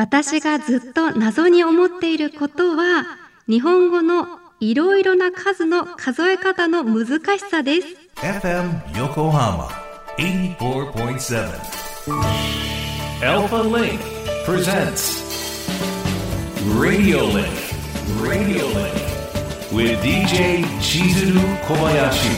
私がずっと謎に思っていることは日本語のいろいろな数の数え方の難しさです FM Yokohama 84.7 Alpha Link presents Radio Link Radio Link with DJ Chizuru Kobayashi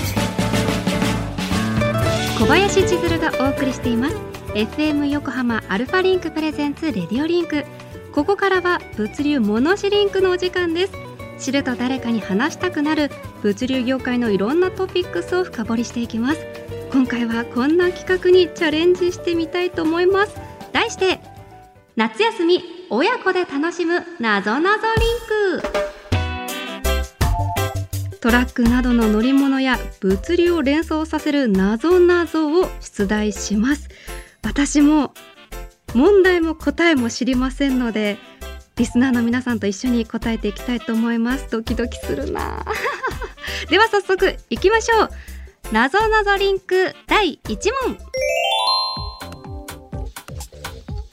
小林千鶴がお送りしています FM 横浜アルファリンク presents Radio Link。ここからは物流ものしリンクのお時間です。知ると誰かに話したくなる物流業界のいろんなトピックスを深掘りしていきます。今回はこんな企画にチャレンジしてみたいと思います。題して夏休み親子で楽しむなぞなぞリンクトラックなどの乗り物や物流を連想させるなぞなぞを出題します。私も問題も答えも知りませんのでリスナーの皆さんと一緒に答えていきたいと思います。ドキドキするな。では早速いきましょう。なぞなぞリンク第1問。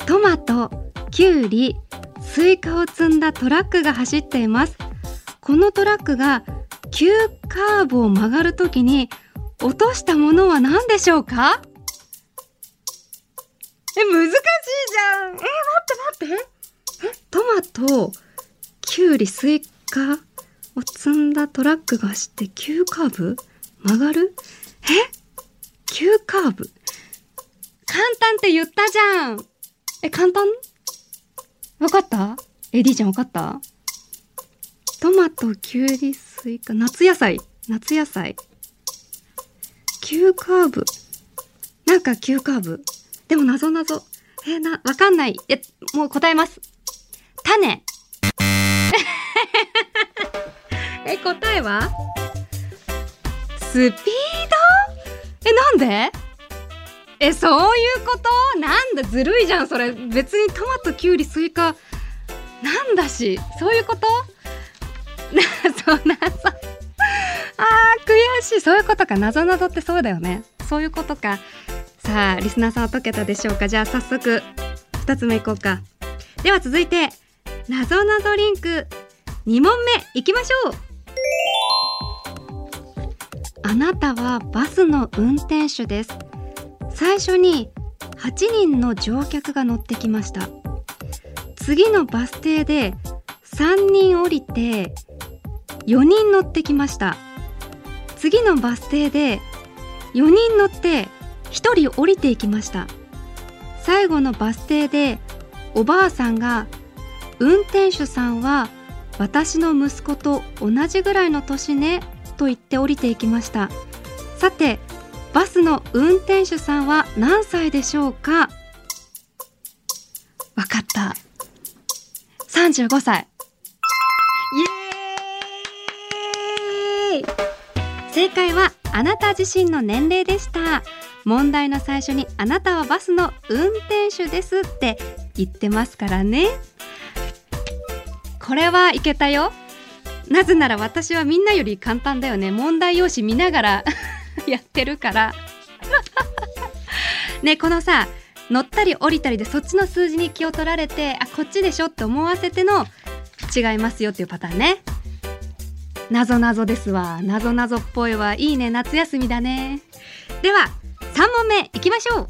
トマト、キュウリ、スイカを積んだトラックが走っています。このトラックが急カーブを曲がるときに落としたものは何でしょうか？トマト、キュウリ、スイカを積んだトラックが走って急カーブ？曲がる？え？急カーブ？簡単って言ったじゃんえ、簡単？わかった ?AD ちゃんわかった？トマト、キュウリ、スイカ、夏野菜。夏野菜。急カーブ。なんか急カーブ。でも謎謎。えーな、わかんない。え、もう答えます。種。え、答えは？スピード？え、なんで？え、そういうこと？なんだ、ずるいじゃん、それ。別にトマト、キュウリ、スイカ、なんだし、そういうこと？謎謎。あー悔しい。そういうことか。謎謎ってそうだよね。そういうことか。さあリスナーさんは解けたでしょうか？じゃあ早速2つ目いこうか。では続いて謎謎リンク。2問目いきましょう。あなたはバスの運転手です。最初に8人の乗客が乗ってきました。次のバス停で3人降りて4人乗ってきました。次のバス停で4人乗って1人降りていきました。最後のバス停でおばあさんが運転手さんは私の息子と同じぐらいの年ねと言って降りていきました。さてバスの運転手さんは何歳でしょうか？わかった。35歳。イエーイ！正解はあなた自身の年齢でした。問題の最初にあなたはバスの運転手ですって言ってますからね。これはいけたよ。なぜなら私はみんなより簡単だよね。問題用紙見ながら やってるから。ねこのさ乗ったり降りたりでそっちの数字に気を取られてあこっちでしょって思わせての違いますよっていうパターンね。なぞなぞですわ。なぞなぞっぽいわ。いいね。夏休みだね。では3問目いきましょう。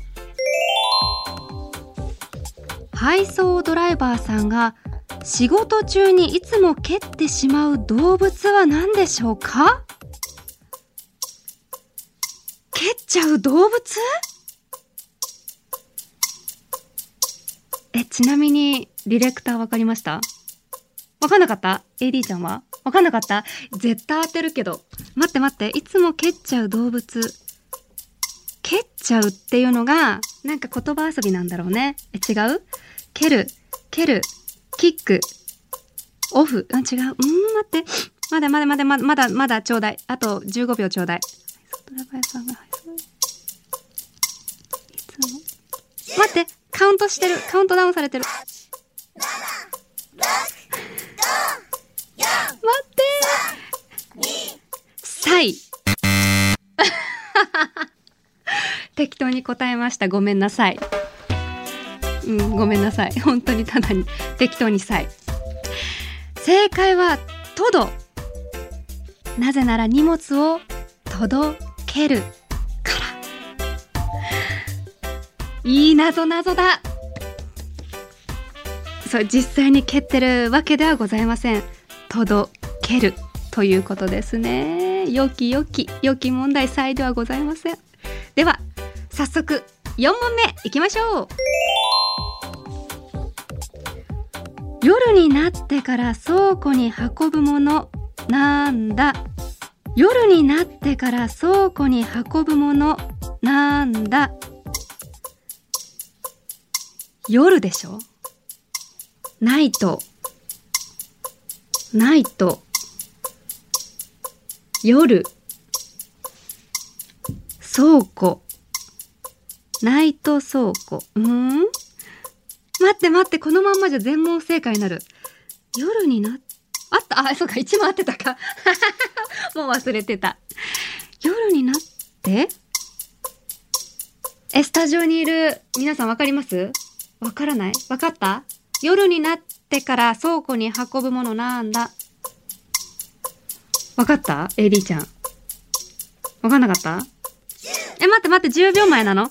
配送ドライバーさんが仕事中にいつも蹴ってしまう動物は何でしょうか？蹴っちゃう動物？え、ちなみに、ディレクターわかりました？わかんなかった ?AD ちゃんは？わかんなかった？絶対当てるけど。待って待って、いつも蹴っちゃう動物。蹴っちゃうっていうのが、なんか言葉遊びなんだろうね。え、違う？蹴る、蹴る、キック、オフ。うん、違う。うん、待って。まだまだまだまだまだまだちょうだい。あと15秒ちょうだい。ドラバーさんが配送いつも。待って、カウントしてる。カウントダウンされてる。待ってサイ。適当に答えました。ごめんなさい。うん、ごめんなさい。本当にただに適当にさい。正解はトド。なぜなら荷物を届けるから。いい謎謎だ。そう、実際に蹴ってるわけではございません。届けるということですね。よきよき、よき問題さえではございません。では、早速、4問目いきましょう。夜になってから倉庫に運ぶものなんだ。夜になってから倉庫に運ぶものなんだ。夜でしょ？ナイトナイト夜。倉庫。ナイト倉庫。うん？待って待って、このまんまじゃ全問正解になる。夜になっ、あったあ、そうか、一問合ってたか。もう忘れてた。夜になってえ、スタジオにいる皆さんわかります？わからない？わかった？夜になってから倉庫に運ぶものなんだわかった ?AD ちゃん。わかんなかった？え、待って待って、10秒前なの？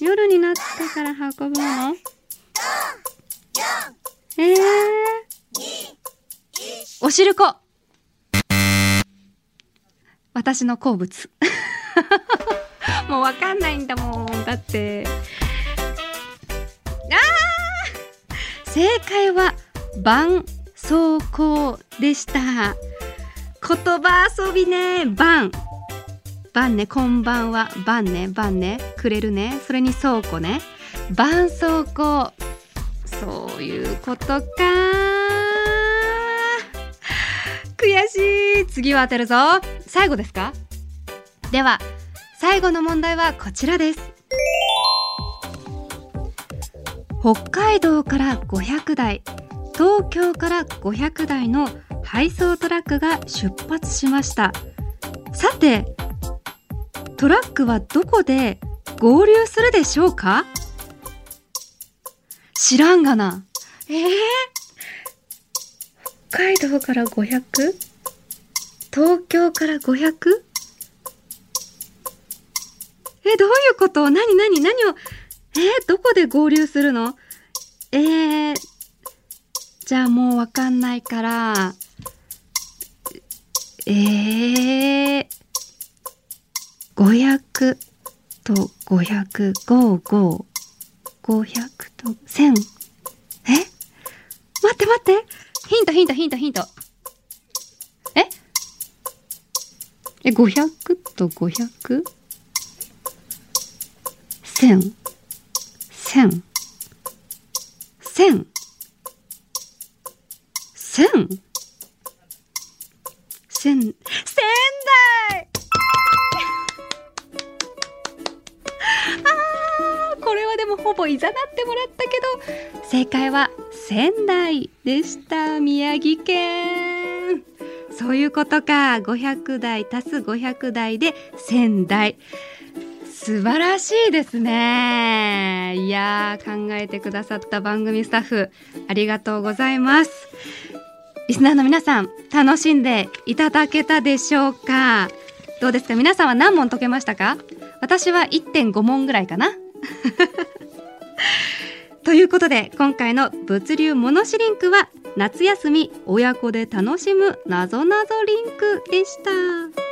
夜になってから運ぶもの？えー、おしるこ。私の好物。もうわかんないんだもんだって。あ正解は絆創膏でした。言葉遊びね絆晩ねこんばんは。晩ね晩ね。くれるね。それに倉庫ね。絆創膏そういうことか。悔しい。次は当てるぞ。最後ですか？では最後の問題はこちらです。北海道から500台東京から500台の配送トラックが出発しました。さてトラックはどこで合流するでしょうか？知らんがな。えー、北海道から 500? 東京から 500? え、どういうこと？何何何を、えー、どこで合流するの？えー、じゃあもうわかんないから、えー、500と500、55。500と1000。って待って。ヒントヒントヒントヒント。え？え、500と 500? 1000。1000。1000。1000。千、ほぼいざなってもらったけど、正解は仙台でした。宮城県。そういうことか。500台足す500台で仙台。素晴らしいですね。いやー、考えてくださった番組スタッフ、ありがとうございます。リスナーの皆さん、楽しんでいただけたでしょうか？どうですか？皆さんは何問解けましたか？私は1.5問ぐらいかな ということで、今回の物流モノシリンクは、夏休み親子で楽しむなぞなぞリンクでした。